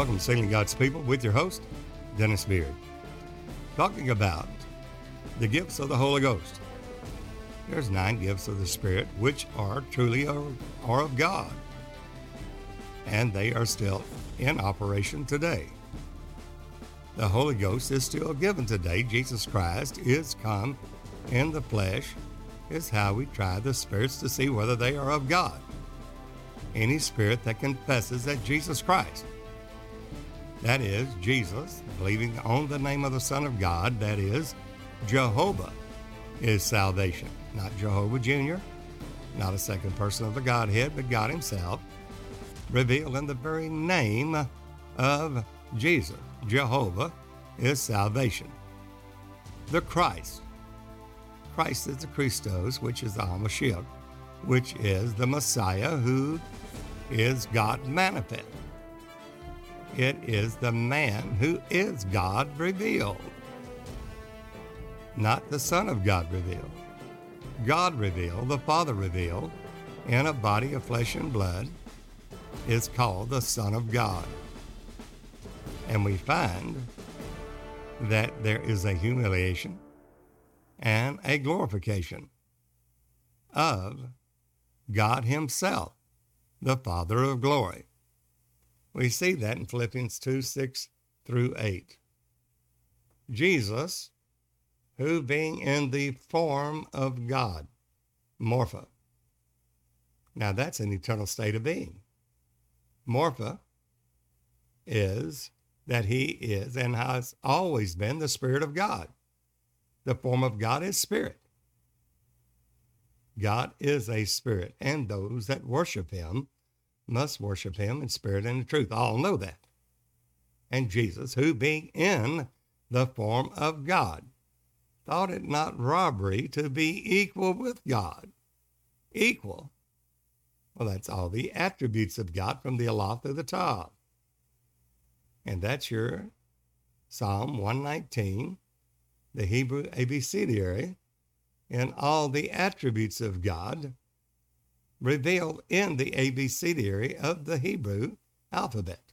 Welcome to Sailing God's People with your host, Dennis Beard. Talking about the gifts of the Holy Ghost. There's nine gifts of the Spirit which are truly are of God. And they are still in operation today. The Holy Ghost is still given today. Jesus Christ is come in the flesh, is how we try the spirits to see whether they are of God. Any spirit that confesses that Jesus Christ that is, Jesus, believing on the name of the Son of God, that is, Jehovah, is salvation. Not Jehovah Jr., not a second person of the Godhead, but God Himself, revealed in the very name of Jesus. Jehovah is salvation. The Christ. Christ is the Christos, which is the Hamashiach, which is the Messiah who is God manifest. It is the man who is God revealed, not the Son of God revealed. God revealed, the Father revealed, in a body of flesh and blood, is called the Son of God. And we find that there is a humiliation and a glorification of God Himself, the Father of glory. We see that in Philippians 2 6 through 8. Jesus, who being in the form of God, Morpha. Now that's an eternal state of being. Morpha is that he is and has always been the Spirit of God. The form of God is Spirit. God is a Spirit, and those that worship him must worship him in spirit and in truth. All know that. And Jesus, who being in the form of God, thought it not robbery to be equal with God. Equal. Well, that's all the attributes of God from the Aleph to the Tav. And that's your Psalm 119, the Hebrew abecedary, and all the attributes of God revealed in the abecedary of the Hebrew alphabet.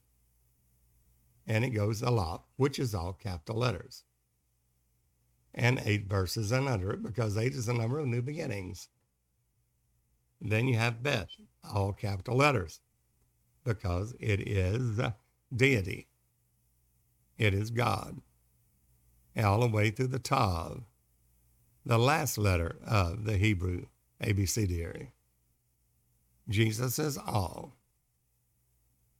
And it goes Aleph, which is all capital letters. And eight verses and under it, because eight is the number of new beginnings. Then you have Bet, all capital letters, because it is deity. It is God. All the way through the Tav, the last letter of the Hebrew abecedary. Jesus is all.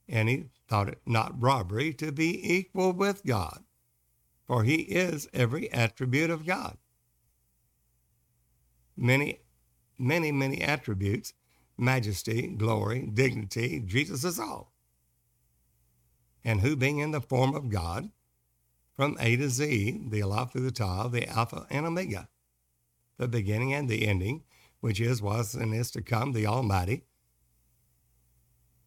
And he thought it not robbery to be equal with God, for he is every attribute of God. Many, many, many attributes majesty, glory, dignity, Jesus is all. And who being in the form of God, from A to Z, the Aleph to the Tav, the Alpha and Omega, the beginning and the ending, which is, was, and is to come, the Almighty,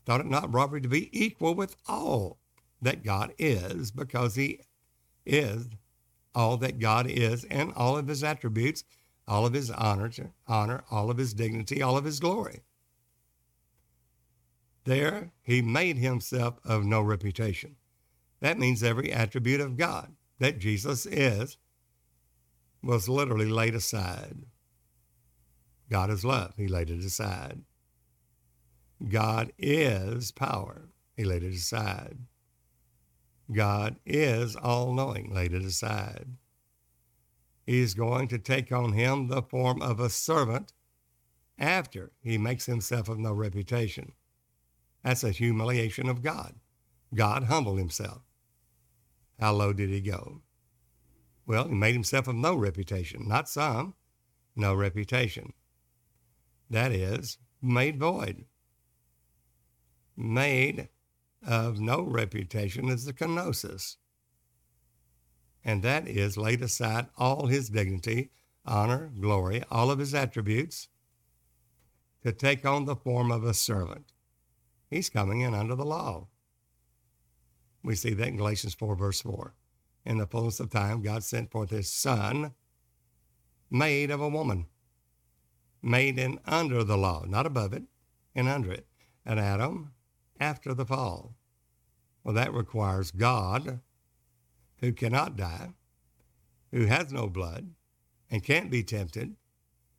thought it not robbery to be equal with all that God is, because he is all that God is and all of his attributes, all of his honor, honor, all of his dignity, all of his glory. There he made himself of no reputation. That means every attribute of God that Jesus is was literally laid aside. God is love. He laid it aside. God is power. He laid it aside. God is all knowing, laid it aside. He's going to take on him the form of a servant after he makes himself of no reputation. That's a humiliation of God. God humbled himself. How low did he go? Well, he made himself of no reputation, not some, no reputation. That is, made void made of no reputation is the kenosis. And that is laid aside all his dignity, honor, glory, all of his attributes, to take on the form of a servant. He's coming in under the law. We see that in Galatians 4, verse 4. In the fullness of time, God sent forth his son, made of a woman, made in under the law, not above it, and under it. And Adam after the fall. Well, that requires God, who cannot die, who has no blood, and can't be tempted,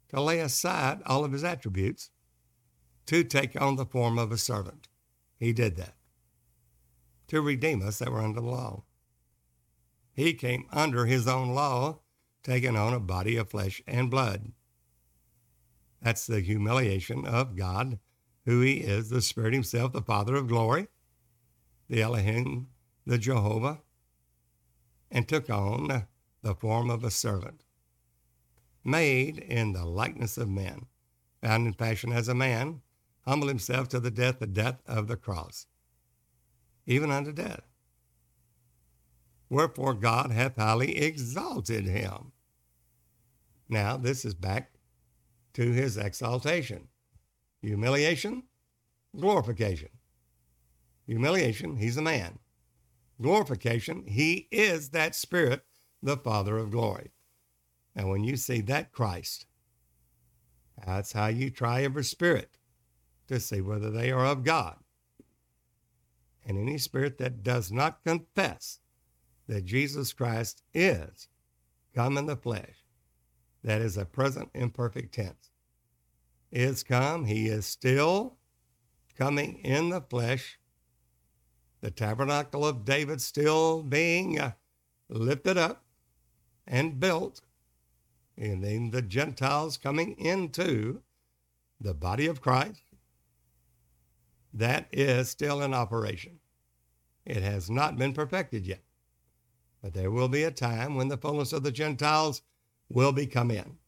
to lay aside all of his attributes to take on the form of a servant. He did that to redeem us that were under the law. He came under his own law, taking on a body of flesh and blood. That's the humiliation of God, who he is, the Spirit himself, the Father of glory, the Elohim, the Jehovah, and took on the form of a servant, made in the likeness of men, found in fashion as a man, humbled himself to the death, the death of the cross, even unto death. Wherefore God hath highly exalted him. Now, this is back to his exaltation. Humiliation, glorification. Humiliation, he's a man. Glorification, he is that Spirit, the Father of glory. And when you see that Christ, that's how you try every spirit to see whether they are of God. And any spirit that does not confess that Jesus Christ is come in the flesh, that is a present imperfect tense, is come, he is still coming in the flesh, the tabernacle of David still being uh, lifted up and built, and then the Gentiles coming into the body of Christ, that is still in operation. It has not been perfected yet. But there will be a time when the fullness of the Gentiles will be come in.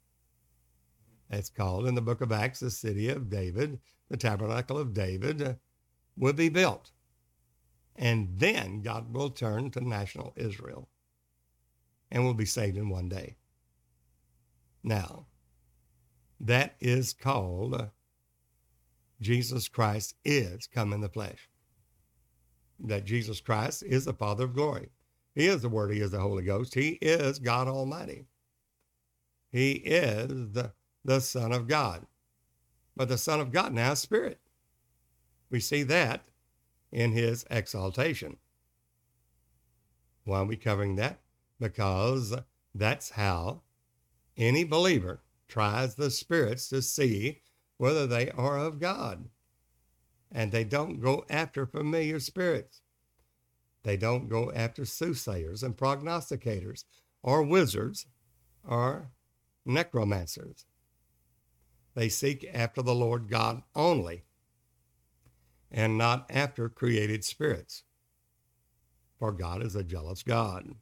It's called in the book of Acts the city of David, the tabernacle of David uh, will be built. And then God will turn to national Israel and will be saved in one day. Now, that is called uh, Jesus Christ is come in the flesh. That Jesus Christ is the Father of glory. He is the Word, He is the Holy Ghost. He is God Almighty. He is the, the Son of God. But the Son of God now is Spirit. We see that in His exaltation. Why are we covering that? Because that's how any believer tries the spirits to see whether they are of God. And they don't go after familiar spirits. They don't go after soothsayers and prognosticators or wizards or necromancers. They seek after the Lord God only and not after created spirits. For God is a jealous God.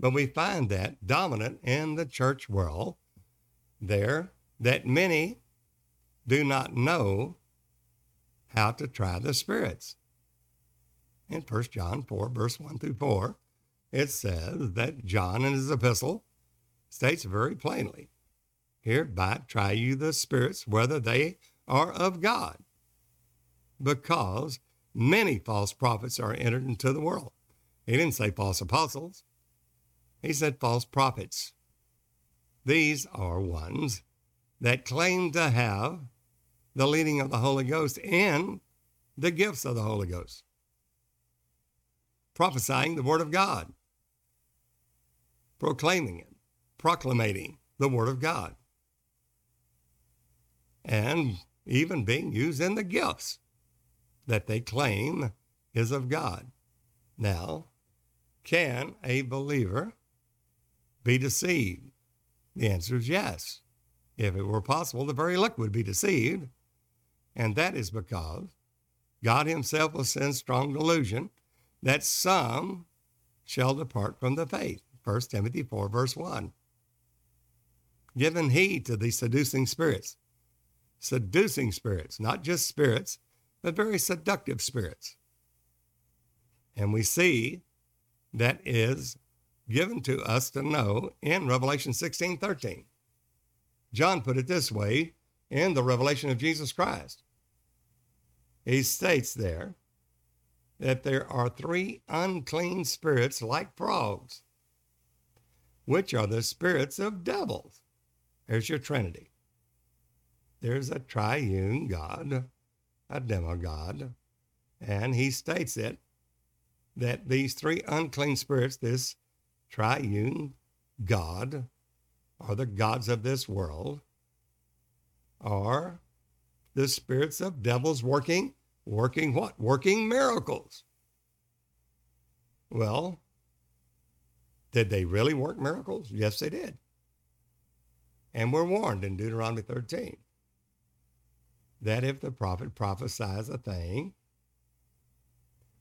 But we find that dominant in the church world there that many do not know how to try the spirits. In 1 John 4, verse 1 through 4, it says that John in his epistle states very plainly, Hereby try you the spirits whether they are of God, because many false prophets are entered into the world. He didn't say false apostles, he said false prophets. These are ones that claim to have the leading of the Holy Ghost and the gifts of the Holy Ghost, prophesying the Word of God, proclaiming it, proclamating the Word of God, and even being used in the gifts that they claim is of God. Now, can a believer be deceived? The answer is yes. If it were possible, the very elect would be deceived. And that is because God Himself will send strong delusion that some shall depart from the faith. 1 Timothy 4, verse 1. Giving heed to the seducing spirits. Seducing spirits, not just spirits, but very seductive spirits. And we see that is given to us to know in Revelation 16 13. John put it this way in the revelation of Jesus Christ. He states there that there are three unclean spirits like frogs, which are the spirits of devils. There's your Trinity. There's a triune God, a demigod, and he states it that these three unclean spirits, this triune God, are the gods of this world, are the spirits of devils working, working what? Working miracles. Well, did they really work miracles? Yes, they did. And we're warned in Deuteronomy 13 that if the prophet prophesies a thing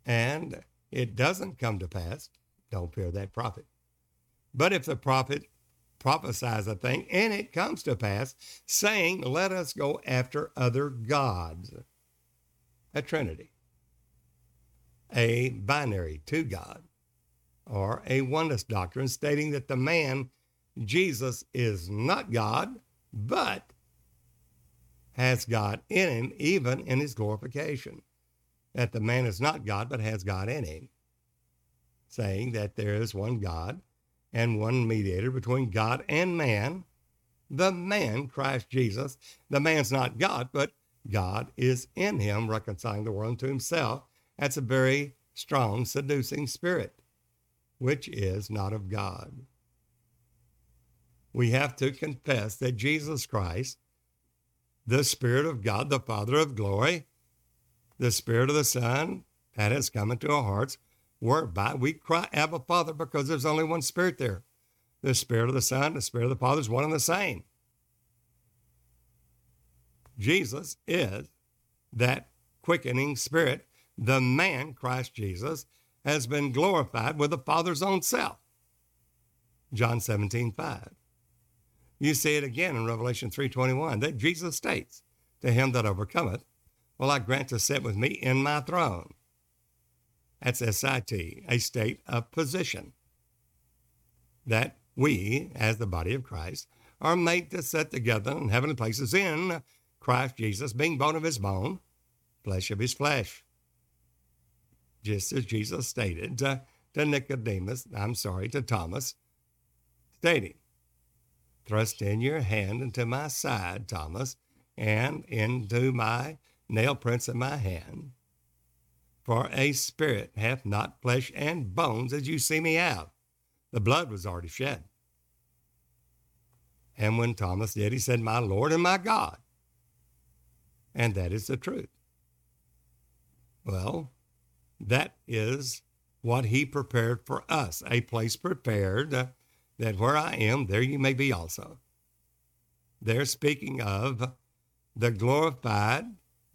and it doesn't come to pass, don't fear that prophet. But if the prophet prophesies a thing and it comes to pass, saying, Let us go after other gods, a trinity, a binary two God, or a oneness doctrine stating that the man, Jesus, is not God, but has God in him, even in his glorification. That the man is not God, but has God in him. Saying that there is one God and one mediator between God and man, the man, Christ Jesus. The man's not God, but God is in him, reconciling the world to himself. That's a very strong, seducing spirit, which is not of God. We have to confess that Jesus Christ, the Spirit of God, the Father of glory, the Spirit of the Son, that has come into our hearts, whereby we cry, Abba, Father, because there's only one Spirit there. The Spirit of the Son, the Spirit of the Father is one and the same. Jesus is that quickening Spirit. The man, Christ Jesus, has been glorified with the Father's own self. John 17, 5. You see it again in Revelation 3.21 that Jesus states, To him that overcometh, will I grant to sit with me in my throne that's SIT, a state of position. That we, as the body of Christ, are made to sit together in heavenly places in Christ Jesus, being bone of his bone, flesh of his flesh. Just as Jesus stated to, to Nicodemus, I'm sorry, to Thomas, stating, Thrust in your hand into my side, Thomas, and into my nail prints in my hand. For a spirit hath not flesh and bones as you see me have. The blood was already shed. And when Thomas did, he said, My Lord and my God. And that is the truth. Well, that is what he prepared for us, a place prepared that where I am, there you may be also. They're speaking of the glorified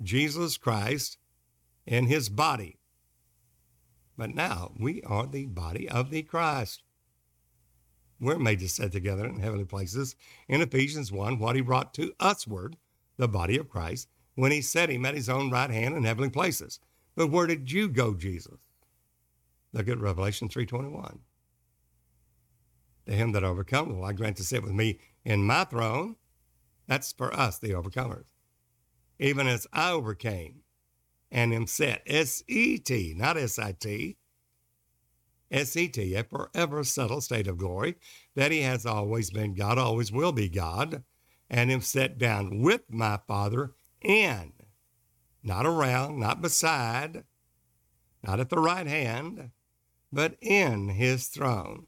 Jesus Christ and his body. But now we are the body of the Christ. We're made to sit together in heavenly places. In Ephesians 1, what he brought to us, usward, the body of Christ, when he set him at his own right hand in heavenly places. But where did you go, Jesus? Look at Revelation 3.21. To him that overcomes will I grant to sit with me in my throne. That's for us, the overcomers. Even as I overcame and am set. S E T, not S I T. S E T, a forever settled state of glory, that he has always been God, always will be God, and am set down with my Father in, not around, not beside, not at the right hand, but in his throne.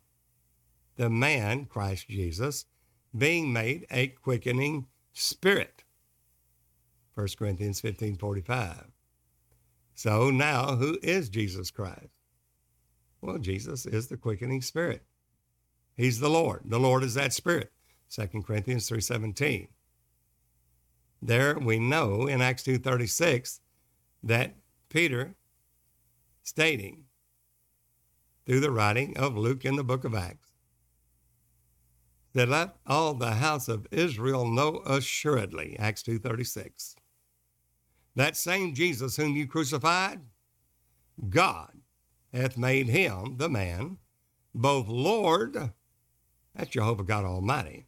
The man, Christ Jesus, being made a quickening spirit. 1 Corinthians 15 45. So now, who is Jesus Christ? Well, Jesus is the quickening spirit. He's the Lord. The Lord is that spirit. 2 Corinthians 3:17. There we know in Acts 2:36 that Peter stating through the writing of Luke in the book of Acts that let all the house of Israel know assuredly Acts 2:36 that same Jesus whom you crucified, God hath made him, the man, both Lord, that's Jehovah God Almighty,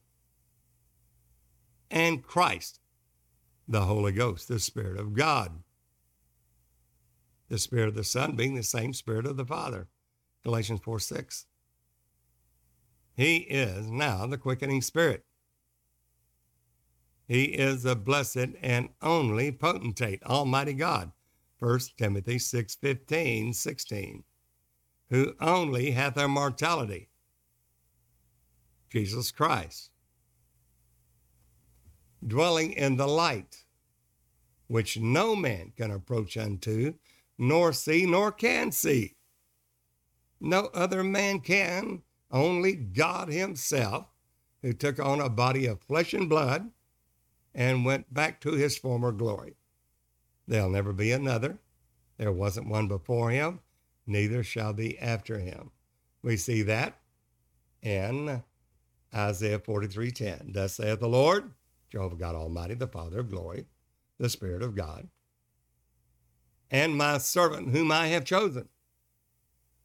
and Christ, the Holy Ghost, the Spirit of God. The Spirit of the Son being the same Spirit of the Father. Galatians 4 6. He is now the quickening Spirit. He is the blessed and only potentate, Almighty God. 1 Timothy 6 15, 16. who only hath immortality, Jesus Christ, dwelling in the light, which no man can approach unto, nor see, nor can see. No other man can, only God Himself, who took on a body of flesh and blood and went back to His former glory. There'll never be another. There wasn't one before Him, neither shall be after Him. We see that in Isaiah 43:10. Thus saith the Lord, Jehovah God Almighty, the Father of glory, the Spirit of God, and my servant whom I have chosen.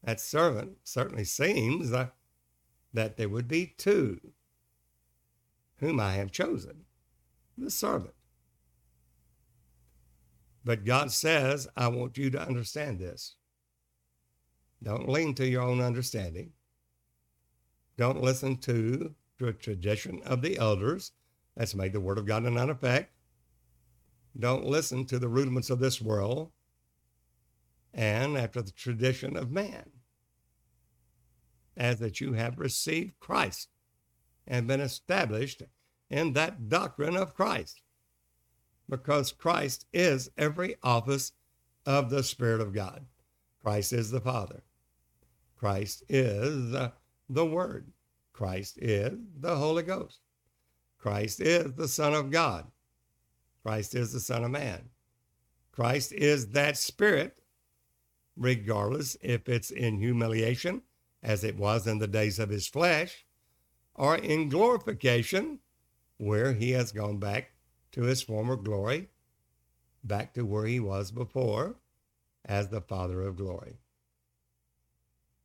That servant certainly seems that there would be two whom I have chosen, the servant. But God says, I want you to understand this. Don't lean to your own understanding. Don't listen to the tradition of the elders. That's made the word of God in none effect. Don't listen to the rudiments of this world and after the tradition of man, as that you have received Christ and been established in that doctrine of Christ, because Christ is every office of the Spirit of God. Christ is the Father. Christ is the Word. Christ is the Holy Ghost. Christ is the Son of God. Christ is the Son of Man. Christ is that Spirit, regardless if it's in humiliation, as it was in the days of his flesh, or in glorification, where he has gone back to his former glory, back to where he was before as the Father of glory.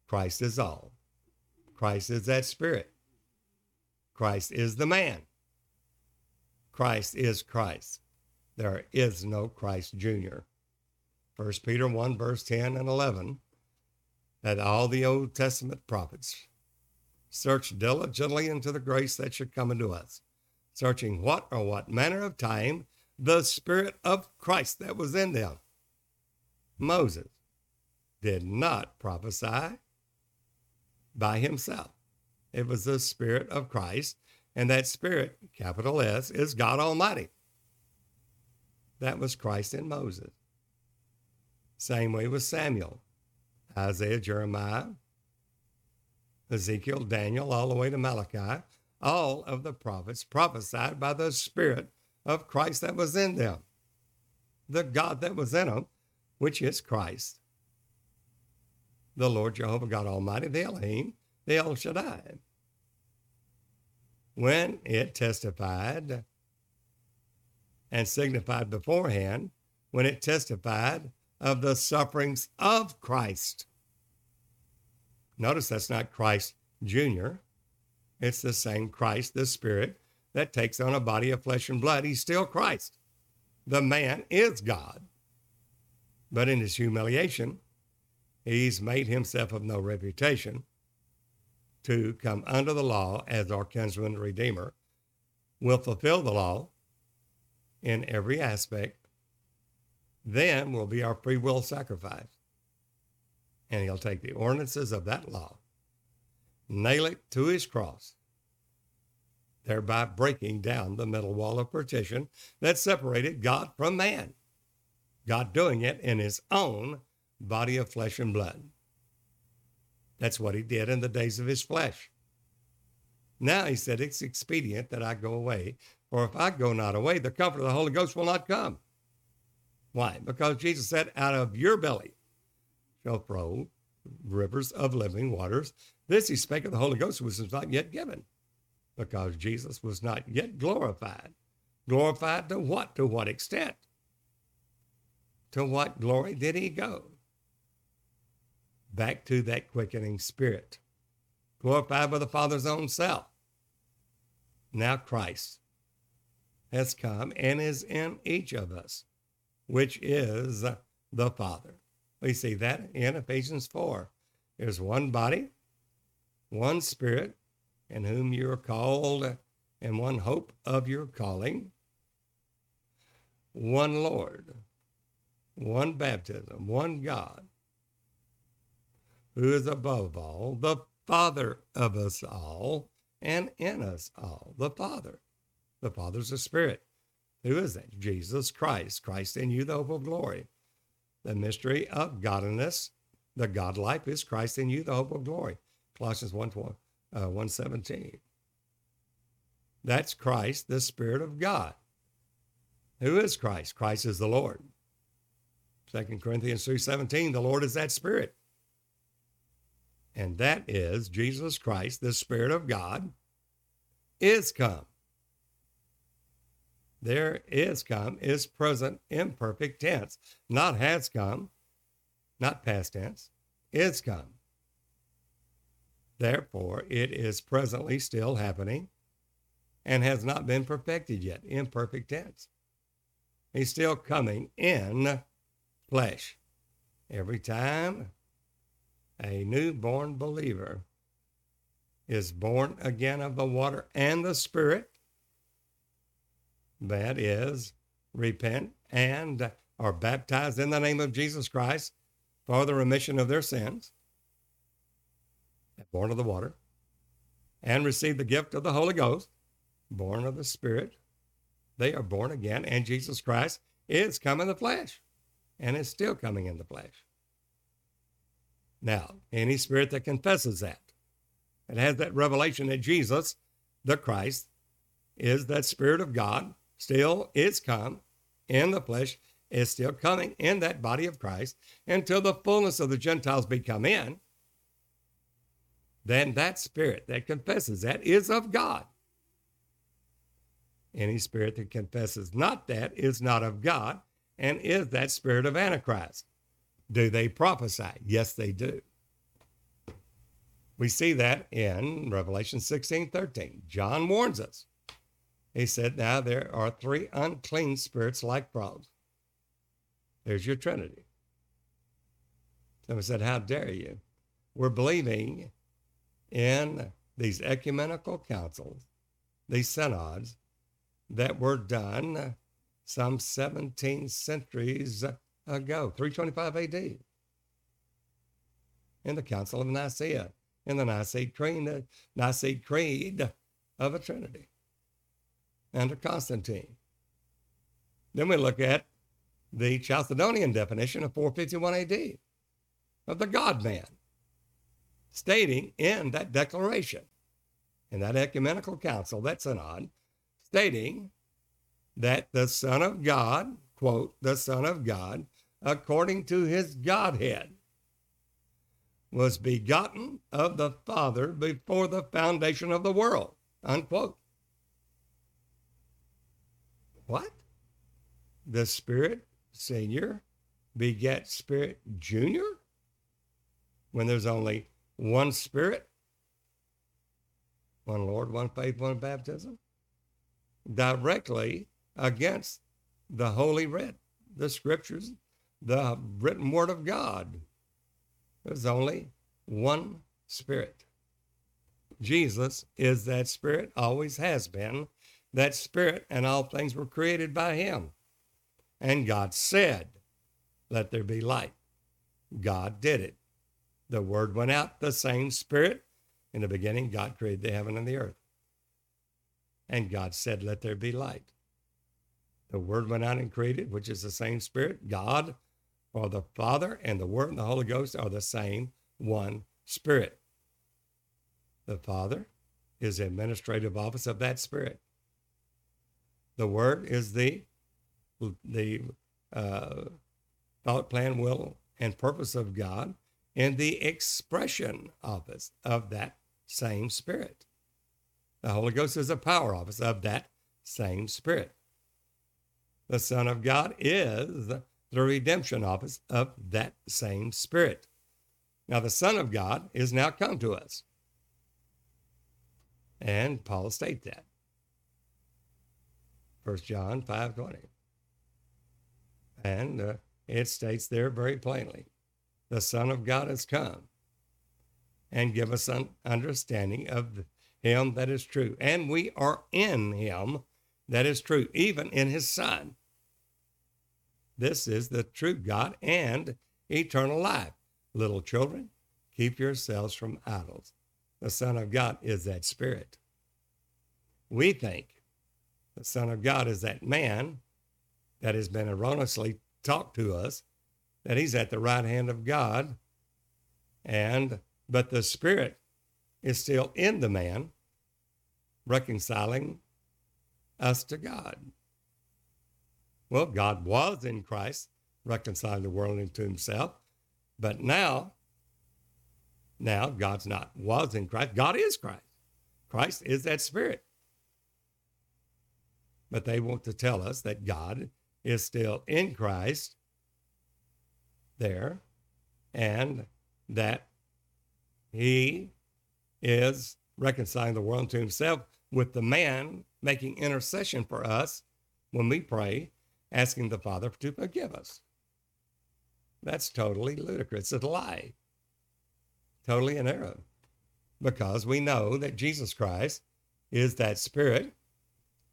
Christ is all. Christ is that spirit. Christ is the man. Christ is Christ. There is no Christ Jr. 1 Peter 1, verse 10 and 11, that all the Old Testament prophets search diligently into the grace that should come unto us, searching what or what manner of time the Spirit of Christ that was in them. Moses did not prophesy by himself. It was the Spirit of Christ, and that Spirit, capital S, is God Almighty. That was Christ in Moses. Same way with Samuel, Isaiah, Jeremiah, Ezekiel, Daniel, all the way to Malachi. All of the prophets prophesied by the Spirit of Christ that was in them, the God that was in them, which is Christ the Lord Jehovah God Almighty, the Elohim, the El Shaddai. When it testified and signified beforehand, when it testified of the sufferings of Christ. Notice that's not Christ Jr., it's the same Christ, the Spirit, that takes on a body of flesh and blood. He's still Christ. The man is God. But in his humiliation, he's made himself of no reputation to come under the law as our kinsman redeemer, will fulfill the law in every aspect, then will be our free will sacrifice. And he'll take the ordinances of that law, nail it to his cross, thereby breaking down the middle wall of partition that separated God from man. God doing it in his own body of flesh and blood. That's what he did in the days of his flesh. Now he said, It's expedient that I go away, for if I go not away, the comfort of the Holy Ghost will not come. Why? Because Jesus said, Out of your belly shall flow rivers of living waters. This he spake of the Holy Ghost, which was not yet given, because Jesus was not yet glorified. Glorified to what? To what extent? To what glory did he go? back to that quickening spirit, glorified by the Father's own self. Now Christ has come and is in each of us, which is the Father. We see that in Ephesians 4. There's one body, one spirit, in whom you are called, and one hope of your calling, one Lord, one baptism, one God, who is above all, the Father of us all, and in us all. The Father. The Father's a Spirit. Who is that? Jesus Christ. Christ in you, the hope of glory. The mystery of godliness, the God life is Christ in you, the hope of glory. Colossians 1, uh, 117. That's Christ, the Spirit of God. Who is Christ? Christ is the Lord. 2 Corinthians 3:17, the Lord is that Spirit. And that is Jesus Christ, the Spirit of God, is come. There is come is present imperfect tense, not has come, not past tense, is come. Therefore, it is presently still happening and has not been perfected yet, imperfect tense. He's still coming in flesh. Every time a newborn believer is born again of the water and the Spirit, that is, repent and are baptized in the name of Jesus Christ for the remission of their sins, born of the water, and receive the gift of the Holy Ghost, born of the Spirit. They are born again, and Jesus Christ is come in the flesh and is still coming in the flesh. Now, any spirit that confesses that, and has that revelation that Jesus, the Christ, is that Spirit of God, still is come in the flesh, is still coming in that body of Christ until the fullness of the Gentiles be come in, then that spirit that confesses that is of God. Any spirit that confesses not that is not of God and is that spirit of Antichrist. Do they prophesy? Yes, they do. We see that in Revelation 16 13. John warns us. He said, Now there are three unclean spirits like frogs. There's your Trinity. Someone said, How dare you? We're believing in these ecumenical councils, these synods that were done some 17 centuries ago, 325 AD, in the Council of Nicaea, in the Nicene Creed, Nicene Creed of a Trinity under Constantine. Then we look at the Chalcedonian definition of 451 AD of the God man, stating in that declaration, in that ecumenical council, that synod, stating that the Son of God, quote, the Son of God, according to his Godhead, was begotten of the Father before the foundation of the world, unquote. What? The Spirit Senior beget Spirit Junior? When there's only one Spirit, one Lord, one faith, one baptism? Directly against the Holy Writ, the Scriptures, the written Word of God. There's only one Spirit. Jesus is that Spirit, always has been that Spirit, and all things were created by Him. And God said, Let there be light. God did it. The Word went out, the same Spirit. In the beginning, God created the heaven and the earth. And God said, Let there be light. The Word went out and created, which is the same Spirit. God, or the Father, and the Word and the Holy Ghost are the same one Spirit. The Father is the administrative office of that Spirit. The Word is the the uh, thought, plan, will, and purpose of God, and the expression office of that same Spirit. The Holy Ghost is a power office of that same Spirit the Son of God is the redemption office of that same Spirit. Now, the Son of God is now come to us. And Paul states that. 1 John 5.20. And uh, it states there very plainly, the Son of God has come and give us an understanding of him that is true. And we are in him that is true, even in his Son. This is the true God and eternal life. Little children, Keep yourselves from idols. The Son of God is that Spirit. We think the Son of God is that man that has been erroneously taught to us that he's at the right hand of God and but the spirit is still in the man reconciling us to God. Well, God was in Christ reconciling the world into himself, but now now God's not was in Christ. God is Christ. Christ is that spirit. But they want to tell us that God is still in Christ there and that he is reconciling the world to himself with the man making intercession for us when we pray, asking the Father to forgive us. That's totally ludicrous. It's a lie. Totally an error. Because we know that Jesus Christ is that Spirit,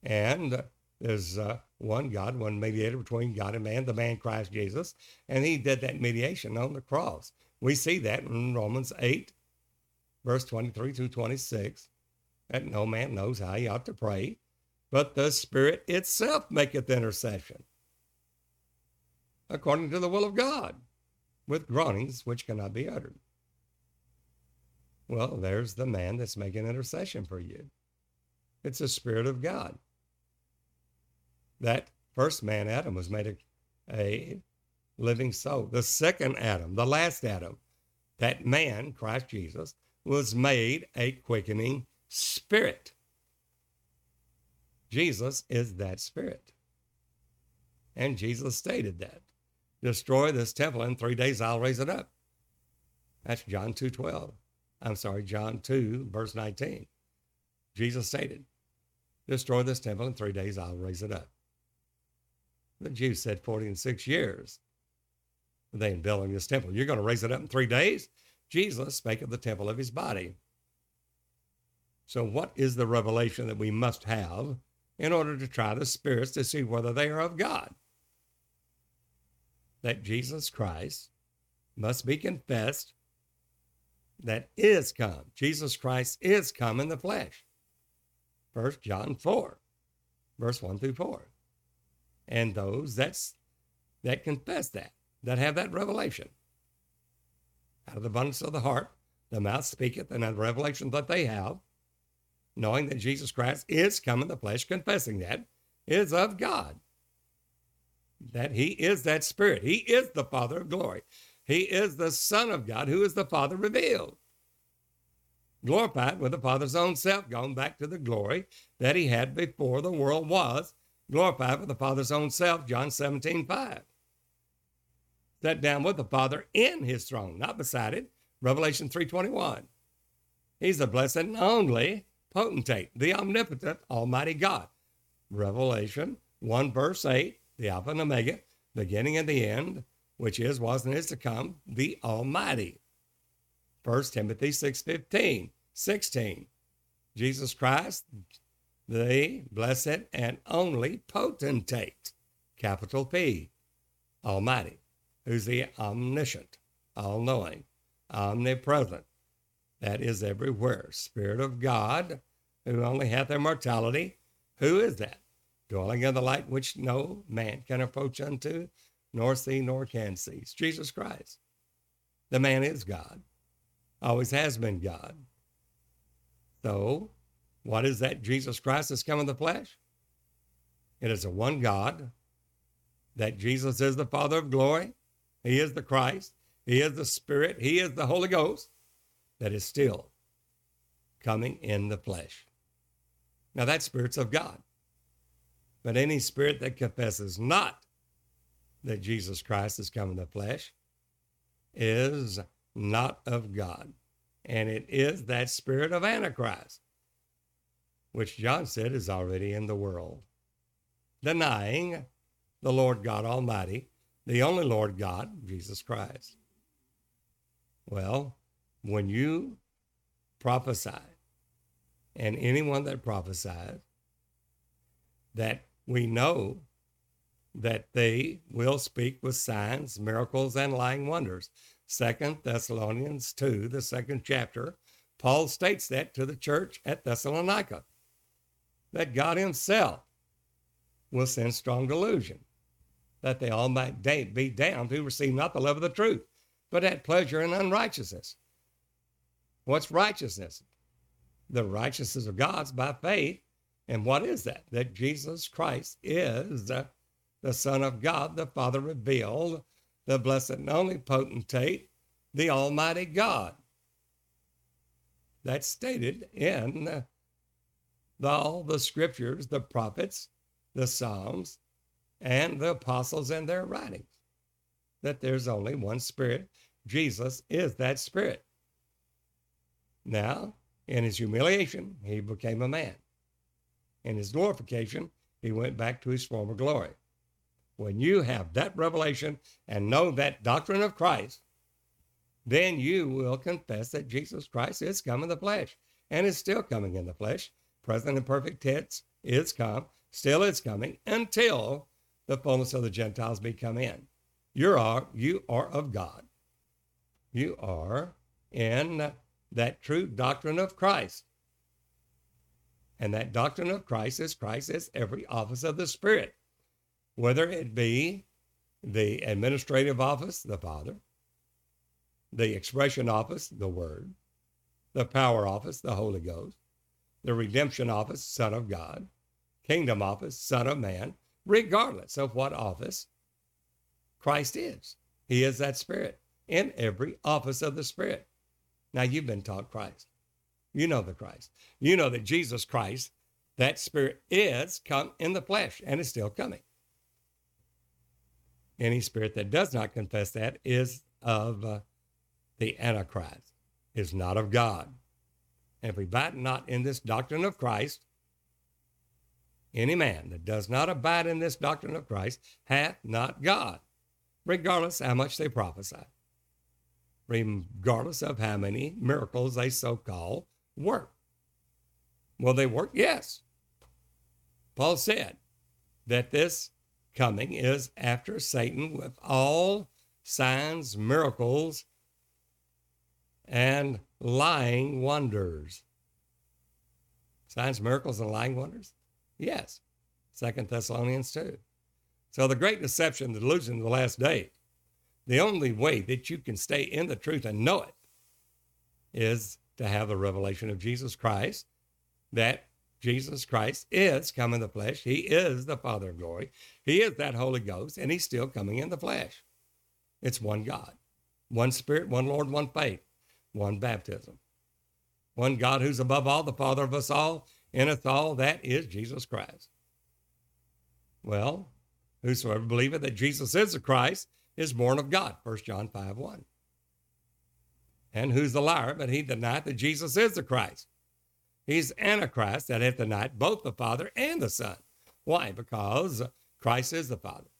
and there's uh, one God, one mediator between God and man, the man Christ Jesus, and he did that mediation on the cross. We see that in Romans 8, verse 23 to 26, that no man knows how he ought to pray, but the Spirit itself maketh intercession according to the will of God with groanings which cannot be uttered. Well, there's the man that's making intercession for you. It's the Spirit of God that first man, Adam, was made a, a living soul. The second Adam, the last Adam, that man, Christ Jesus, was made a quickening spirit. Jesus is that spirit. And Jesus stated that. Destroy this temple in three days, I'll raise it up. That's John 2 12. I'm sorry, John 2, verse 19. Jesus stated, Destroy this temple in three days, I'll raise it up. The Jews said 40 and six years. They in building this temple. You're going to raise it up in three days? Jesus spake of the temple of his body. So, what is the revelation that we must have in order to try the spirits to see whether they are of God? That Jesus Christ must be confessed that is come. Jesus Christ is come in the flesh. First John 4, verse 1 through 4 and those that's that confess that, that have that revelation. Out of the abundance of the heart, the mouth speaketh, and the revelation that they have, knowing that Jesus Christ is come in the flesh, confessing that, is of God. That he is that spirit. He is the Father of glory. He is the Son of God, who is the Father revealed. Glorified with the Father's own self, gone back to the glory that he had before the world was, glorified with the Father's own self, John 17, 5. Sat down with the Father in his throne, not beside it, Revelation 3.21. He's the blessed and only potentate, the omnipotent Almighty God. Revelation 1 verse 8, the Alpha and Omega, beginning and the end, which is, was, and is to come, the Almighty. 1 Timothy 6.15, 16. Jesus Christ, the blessed and only potentate, capital P, Almighty, who's the omniscient, all knowing, omnipresent, that is everywhere, Spirit of God, who only hath immortality. Who is that? Dwelling in the light which no man can approach unto, nor see, nor can see. It's Jesus Christ. The man is God, always has been God. So what is that Jesus Christ has come in the flesh? It is a one God, that Jesus is the Father of glory. He is the Christ. He is the Spirit. He is the Holy Ghost that is still coming in the flesh. Now, that Spirit's of God. But any spirit that confesses not that Jesus Christ has come in the flesh is not of God. And it is that spirit of Antichrist which John said is already in the world, denying the Lord God Almighty, the only Lord God, Jesus Christ. Well, when you prophesy, and anyone that prophesies, that we know that they will speak with signs, miracles, and lying wonders. Second Thessalonians 2, the second chapter, Paul states that to the church at Thessalonica, that God himself will send strong delusion, that they all might be damned who receive not the love of the truth, but had pleasure in unrighteousness. What's righteousness? The righteousness of God's by faith. And what is that? That Jesus Christ is the, the Son of God, the Father revealed, the blessed and only potentate, the Almighty God. That's stated in all the scriptures, the prophets, the Psalms, and the apostles and their writings. That there's only one Spirit. Jesus is that Spirit. Now, in his humiliation, he became a man. In his glorification, he went back to his former glory. When you have that revelation and know that doctrine of Christ, then you will confess that Jesus Christ is come in the flesh and is still coming in the flesh. Present and perfect tense is come, still is coming until the fullness of the Gentiles be come in. You are, you are of God. You are in that true doctrine of Christ. And that doctrine of Christ is Christ is every office of the Spirit whether it be the administrative office, the Father, the expression office, the Word, the power office, the Holy Ghost, the redemption office, Son of God, kingdom office, Son of Man, regardless of what office Christ is. He is that Spirit in every office of the Spirit. Now you've been taught Christ. You know the Christ. You know that Jesus Christ, that Spirit is come in the flesh and is still coming. Any spirit that does not confess that is of uh, the Antichrist, is not of God. Abide not in this doctrine of Christ, any man that does not abide in this doctrine of Christ hath not God, regardless how much they prophesy, regardless of how many miracles they so call work. Will they work? Yes. Paul said that this coming is after Satan with all signs, miracles, and lying wonders. Signs, miracles, and lying wonders? Yes. Second Thessalonians 2. So the great deception, the delusion of the last day, the only way that you can stay in the truth and know it is to have the revelation of Jesus Christ that Jesus Christ is come in the flesh. He is the Father of glory. He is that Holy Ghost, and He's still coming in the flesh. It's one God, one Spirit, one Lord, one faith, one baptism. One God who's above all, the Father of us all, in us all, that is Jesus Christ. Well, whosoever believeth that Jesus is the Christ is born of God, 1 John 5 1. And who's the liar but he denieth that Jesus is the Christ? He's Antichrist that hath denied both the Father and the Son. Why? Because Christ is the Father.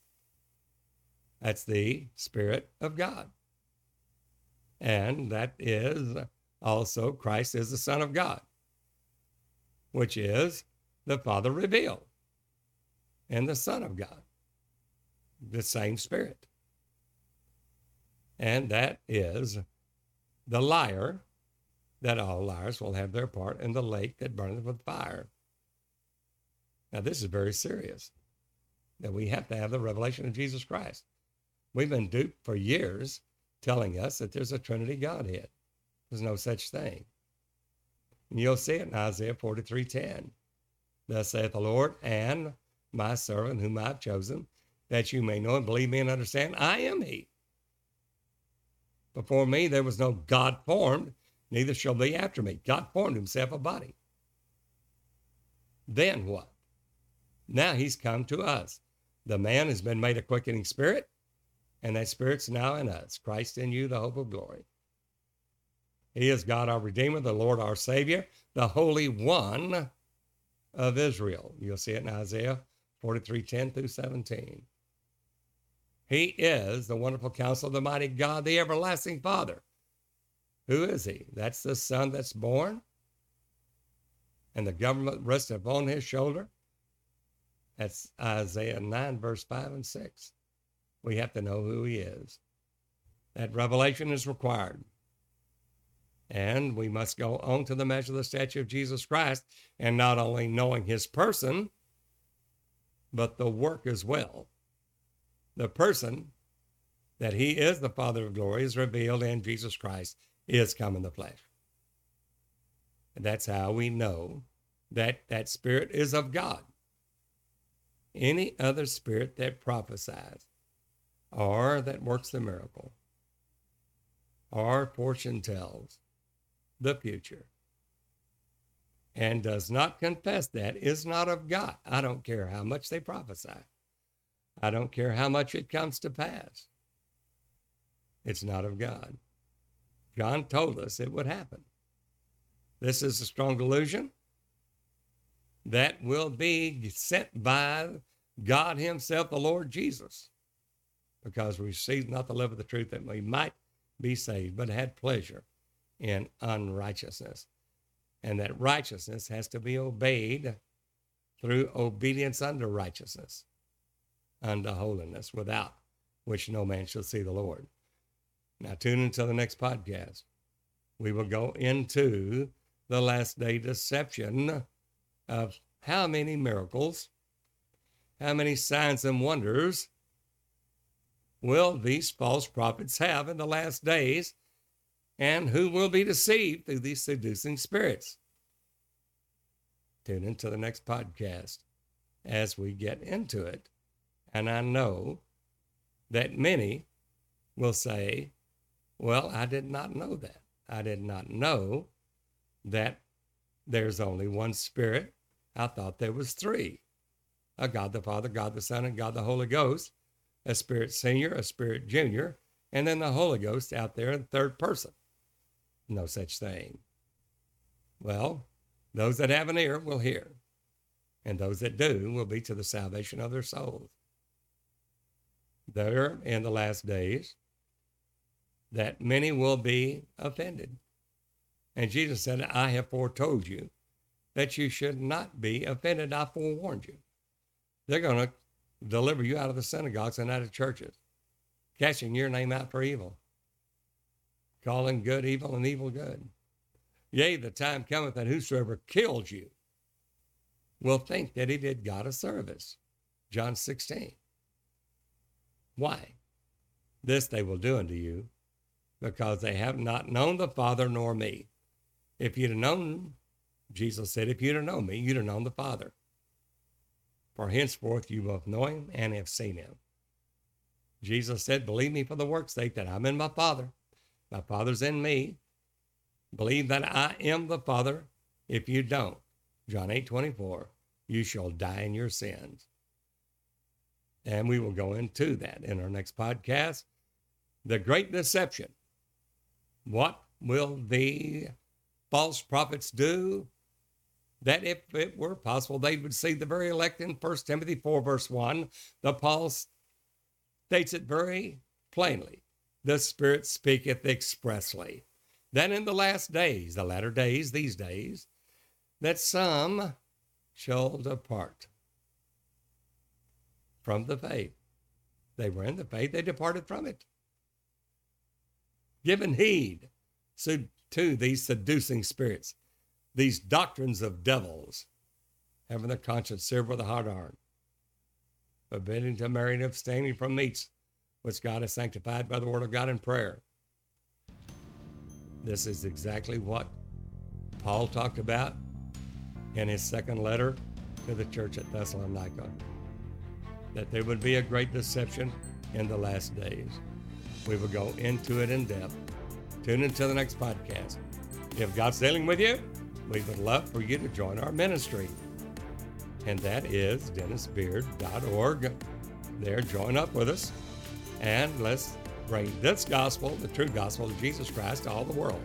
That's the Spirit of God. And that is also Christ is the Son of God, which is the Father revealed and the Son of God, the same Spirit. And that is the liar that all liars will have their part in the lake that burneth with fire. Now, this is very serious that we have to have the revelation of Jesus Christ. We've been duped for years telling us that there's a Trinity Godhead. There's no such thing. And you'll see it in Isaiah 43:10. Thus saith the Lord, and my servant whom I've chosen, that you may know and believe me and understand, I am he. Before me there was no God formed, neither shall be after me. God formed himself a body. Then what? Now he's come to us. The man has been made a quickening spirit, and that spirit's now in us. Christ in you, the hope of glory. He is God our Redeemer, the Lord our Savior, the Holy One of Israel. You'll see it in Isaiah 43 10 through 17. He is the wonderful counsel of the mighty God, the everlasting Father, who is he? That's the son that's born, and the government rests upon his shoulder. That's Isaiah 9, verse 5 and 6. We have to know who he is. That revelation is required. And we must go on to the measure of the stature of Jesus Christ, and not only knowing his person, but the work as well. The person that he is the Father of glory is revealed in Jesus Christ is come in the flesh. And that's how we know that that spirit is of God. Any other spirit that prophesies or that works the miracle or fortune tells the future and does not confess that is not of God. I don't care how much they prophesy. I don't care how much it comes to pass. It's not of God. John told us it would happen. This is a strong delusion that will be sent by God Himself, the Lord Jesus, because we received not the love of the truth that we might be saved, but had pleasure in unrighteousness. And that righteousness has to be obeyed through obedience unto righteousness, unto holiness, without which no man shall see the Lord. Now, tune into the next podcast. We will go into the last day deception of how many miracles, how many signs and wonders will these false prophets have in the last days, and who will be deceived through these seducing spirits. Tune into the next podcast as we get into it. And I know that many will say, Well, I did not know that. I did not know that there's only one Spirit. I thought there was three a God the Father, God the Son, and God the Holy Ghost, a Spirit Senior, a Spirit Junior, and then the Holy Ghost out there in third person. No such thing. Well, those that have an ear will hear, and those that do will be to the salvation of their souls. There in the last days, that many will be offended. And Jesus said, I have foretold you that you should not be offended. I forewarned you. They're going to deliver you out of the synagogues and out of churches, casting your name out for evil, calling good evil and evil good. Yea, the time cometh that whosoever kills you will think that he did God a service. John 16. Why? This they will do unto you, because they have not known the Father nor me. If you'd have known, Jesus said, if you'd have known me, you'd have known the Father. For henceforth you both know him and have seen him. Jesus said, Believe me for the work's sake that I'm in my Father. My Father's in me. Believe that I am the Father. If you don't, John 8 24, you shall die in your sins. And we will go into that in our next podcast. The great deception. What will the false prophets do, that if it were possible, they would see the very elect in 1 Timothy 4, verse 1. The Paul states it very plainly. The Spirit speaketh expressly. That in the last days, the latter days, these days, that some shall depart from the faith. They were in the faith, they departed from it. Given heed to these seducing spirits, these doctrines of devils, having the conscience seared with a hot iron, forbidding to marry and abstaining from meats which God has sanctified by the word of God in prayer. This is exactly what Paul talked about in his second letter to the church at Thessalonica that there would be a great deception in the last days. We will go into it in depth Tune into the next podcast. If God's dealing with you, we would love for you to join our ministry. And that is dennisbeard.org. There, join up with us and let's bring this gospel, the true gospel of Jesus Christ, to all the world.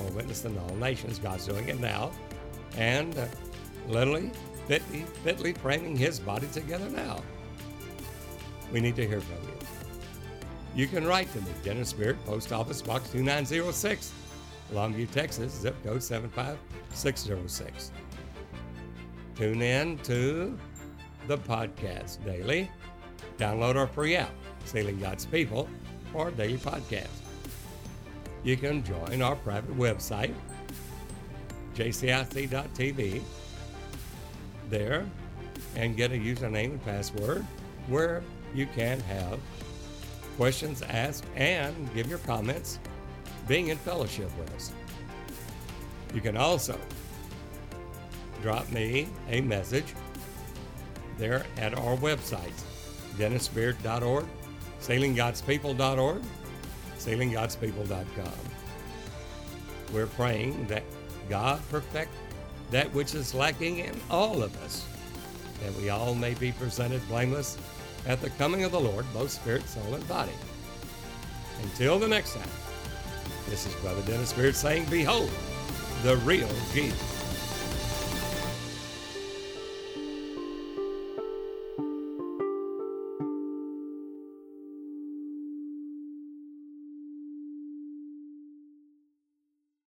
Or witness in all nations. God's doing it now. And uh, literally, fitly, fitly framing his body together now. We need to hear from you you can write to me, Dennis Beard, Post Office Box 2906, Longview, Texas, zip code 75606. Tune in to the podcast daily. Download our free app, Sealing God's People, for daily podcast. You can join our private website, jcic.tv, there, and get a username and password where you can have questions asked and give your comments being in fellowship with us. You can also drop me a message there at our websites, dennisbeard.org, sealinggodspeople.org, sealinggodspeople.com. We're praying that God perfect that which is lacking in all of us, that we all may be presented blameless at the coming of the Lord, both spirit, soul, and body. Until the next time, this is Brother Dennis Beard saying, Behold, the real Jesus.